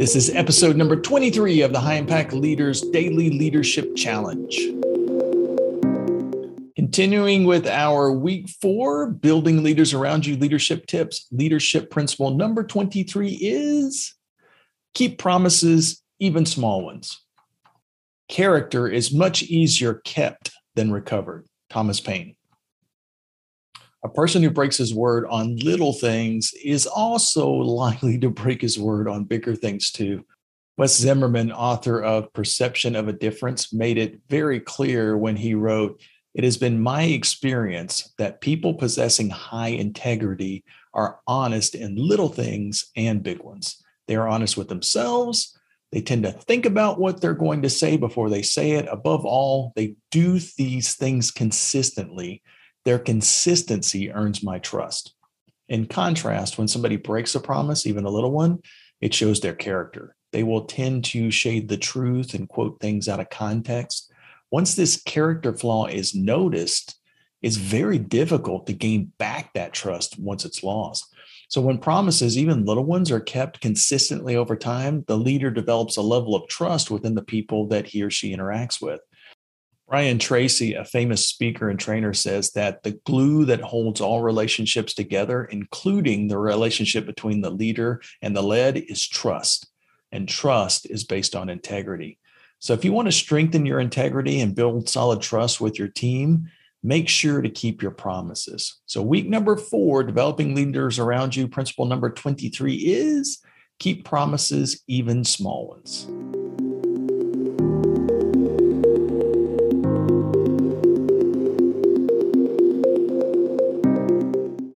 This is episode number 23 of the High Impact Leaders Daily Leadership Challenge. Continuing with our week four, building leaders around you leadership tips, leadership principle number 23 is keep promises, even small ones. Character is much easier kept than recovered. Thomas Paine. A person who breaks his word on little things is also likely to break his word on bigger things too. Wes Zimmerman, author of Perception of a Difference, made it very clear when he wrote, It has been my experience that people possessing high integrity are honest in little things and big ones. They are honest with themselves. They tend to think about what they're going to say before they say it. Above all, they do these things consistently their consistency earns my trust. In contrast, when somebody breaks a promise, even a little one, it shows their character. They will tend to shade the truth and quote things out of context. Once this character flaw is noticed, it's very difficult to gain back that trust once it's lost. So, when promises, even little ones, are kept consistently over time, the leader develops a level of trust within the people that he or she interacts with. Brian Tracy, a famous speaker and trainer, says that the glue that holds all relationships together, including the relationship between the leader and the led, is trust. And trust is based on integrity. So, if you want to strengthen your integrity and build solid trust with your team, make sure to keep your promises. So, week number four, developing leaders around you, principle number 23 is keep promises, even small ones.